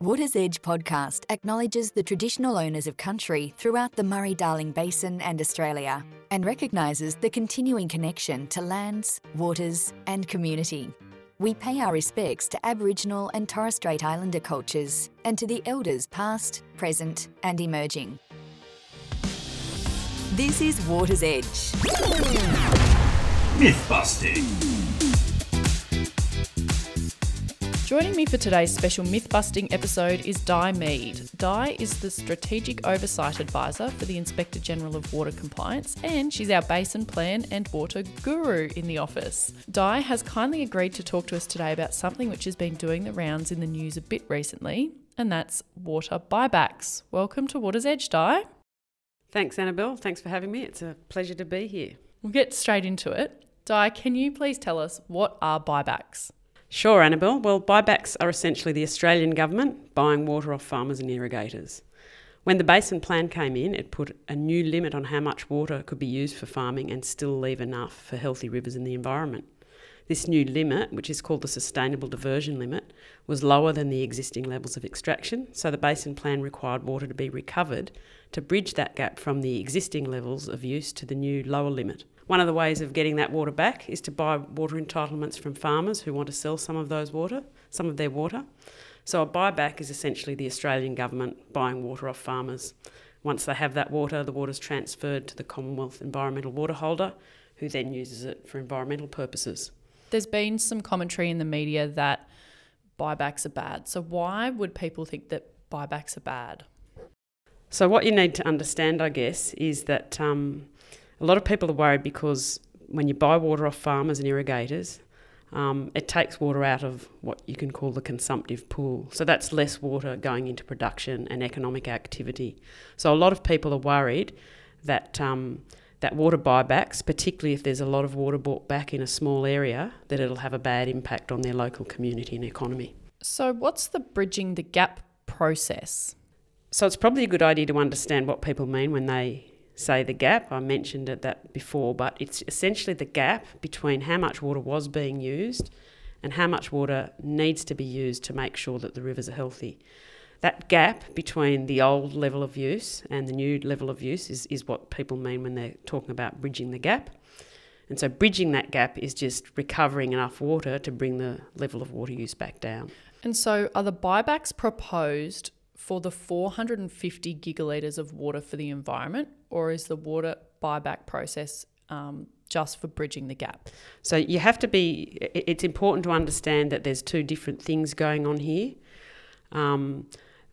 Water's Edge podcast acknowledges the traditional owners of country throughout the Murray Darling Basin and Australia and recognises the continuing connection to lands, waters, and community. We pay our respects to Aboriginal and Torres Strait Islander cultures and to the elders past, present, and emerging. This is Water's Edge. Myth busting. Joining me for today's special myth busting episode is Di Mead. Di is the Strategic Oversight Advisor for the Inspector General of Water Compliance, and she's our basin plan and water guru in the office. Di has kindly agreed to talk to us today about something which has been doing the rounds in the news a bit recently, and that's water buybacks. Welcome to Water's Edge, Di. Thanks, Annabelle. Thanks for having me. It's a pleasure to be here. We'll get straight into it. Di, can you please tell us what are buybacks? Sure, Annabelle. Well, buybacks are essentially the Australian government buying water off farmers and irrigators. When the Basin Plan came in, it put a new limit on how much water could be used for farming and still leave enough for healthy rivers and the environment. This new limit, which is called the Sustainable Diversion Limit, was lower than the existing levels of extraction, so the Basin Plan required water to be recovered to bridge that gap from the existing levels of use to the new lower limit. One of the ways of getting that water back is to buy water entitlements from farmers who want to sell some of those water, some of their water. So a buyback is essentially the Australian government buying water off farmers. Once they have that water, the water is transferred to the Commonwealth Environmental Water Holder, who then uses it for environmental purposes. There's been some commentary in the media that buybacks are bad. So why would people think that buybacks are bad? So what you need to understand, I guess, is that um, a lot of people are worried because when you buy water off farmers and irrigators, um, it takes water out of what you can call the consumptive pool. So that's less water going into production and economic activity. So a lot of people are worried that um, that water buybacks, particularly if there's a lot of water bought back in a small area, that it'll have a bad impact on their local community and economy. So what's the bridging the gap process? So it's probably a good idea to understand what people mean when they say the gap. I mentioned it that before, but it's essentially the gap between how much water was being used and how much water needs to be used to make sure that the rivers are healthy. That gap between the old level of use and the new level of use is, is what people mean when they're talking about bridging the gap. And so, bridging that gap is just recovering enough water to bring the level of water use back down. And so, are the buybacks proposed for the 450 gigalitres of water for the environment, or is the water buyback process um, just for bridging the gap? So you have to be, it's important to understand that there's two different things going on here. Um,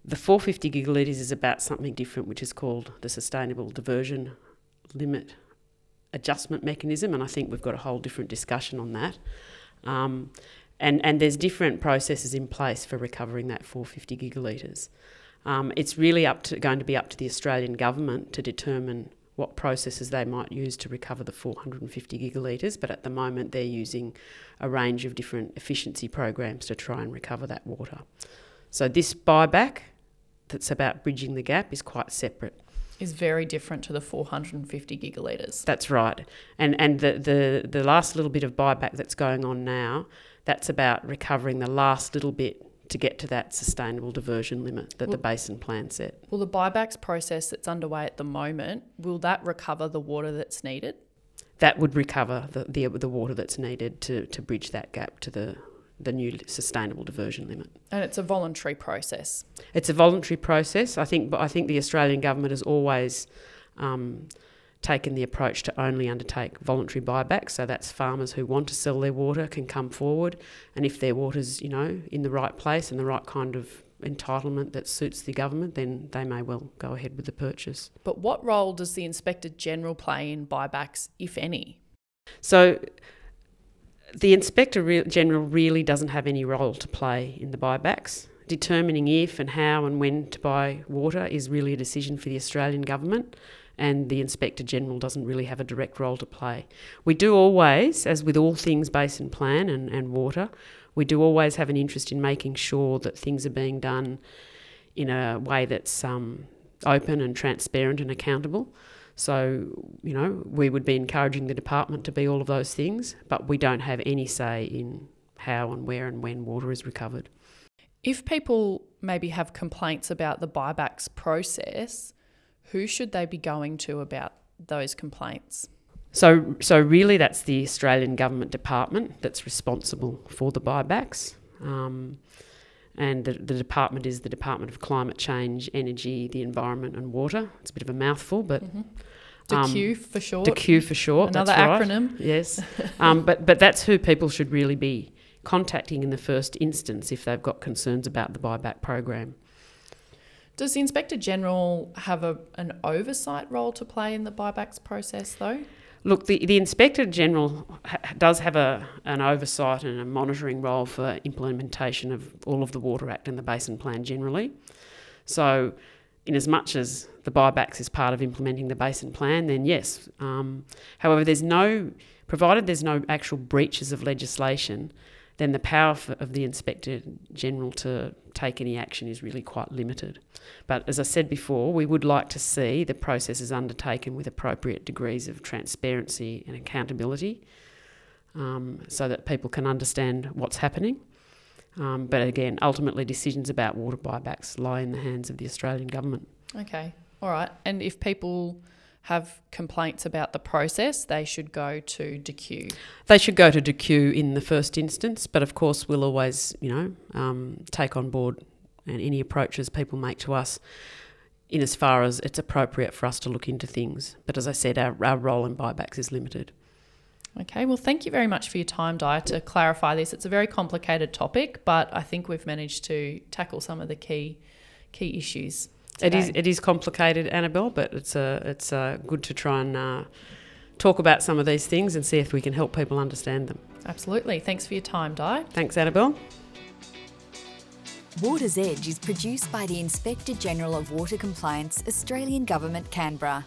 the 450 gigalitres is about something different, which is called the Sustainable Diversion Limit Adjustment Mechanism, and I think we've got a whole different discussion on that. Um, and, and there's different processes in place for recovering that 450 gigalitres. Um, it's really up to going to be up to the Australian government to determine what processes they might use to recover the 450 gigalitres, but at the moment they're using a range of different efficiency programs to try and recover that water. So this buyback that's about bridging the gap is quite separate. Is very different to the 450 gigalitres. That's right. And and the, the, the last little bit of buyback that's going on now, that's about recovering the last little bit to get to that sustainable diversion limit that well, the basin plan set. Will the buybacks process that's underway at the moment, will that recover the water that's needed? That would recover the, the, the water that's needed to, to bridge that gap to the, the new sustainable diversion limit. And it's a voluntary process. It's a voluntary process. I think, I think the Australian government has always um, taken the approach to only undertake voluntary buybacks. So that's farmers who want to sell their water can come forward, and if their water's you know in the right place and the right kind of entitlement that suits the government, then they may well go ahead with the purchase. But what role does the Inspector General play in buybacks, if any? So the Inspector General really doesn't have any role to play in the buybacks. Determining if and how and when to buy water is really a decision for the Australian government and the Inspector General doesn't really have a direct role to play. We do always, as with all things basin plan and, and water, we do always have an interest in making sure that things are being done in a way that's um, open and transparent and accountable. So, you know, we would be encouraging the department to be all of those things, but we don't have any say in how and where and when water is recovered. If people maybe have complaints about the buybacks process, who should they be going to about those complaints? So, so really, that's the Australian Government Department that's responsible for the buybacks. Um, and the, the department is the Department of Climate Change, Energy, the Environment and Water. It's a bit of a mouthful, but mm-hmm. DCCEEW um, for short. DCCEEW for short. Another right. acronym. Yes, um, but but that's who people should really be contacting in the first instance if they've got concerns about the buyback program. Does the Inspector General have a, an oversight role to play in the buybacks process, though? Look, the, the Inspector General ha- does have a, an oversight and a monitoring role for implementation of all of the Water Act and the Basin Plan generally. So, in as much as the buybacks is part of implementing the Basin Plan, then yes. Um, however, there's no, provided there's no actual breaches of legislation, then the power of the Inspector General to take any action is really quite limited. But as I said before, we would like to see the processes undertaken with appropriate degrees of transparency and accountability um, so that people can understand what's happening. Um, but again, ultimately, decisions about water buybacks lie in the hands of the Australian government. Okay, all right. And if people have complaints about the process, they should go to DCCEEW. They should go to DCCEEW in the first instance, but of course, we'll always, you know, um, take on board and any approaches people make to us in as far as it's appropriate for us to look into things. But as I said, our, our role in buybacks is limited. Okay, well, thank you very much for your time, Di, to clarify this. It's a very complicated topic, but I think we've managed to tackle some of the key key issues. Today. It is it is complicated, Annabelle, but it's a it's a good to try and uh, talk about some of these things and see if we can help people understand them. Absolutely. Thanks for your time, Di. Thanks, Annabelle. Water's Edge is produced by the Inspector General of Water Compliance, Australian Government, Canberra.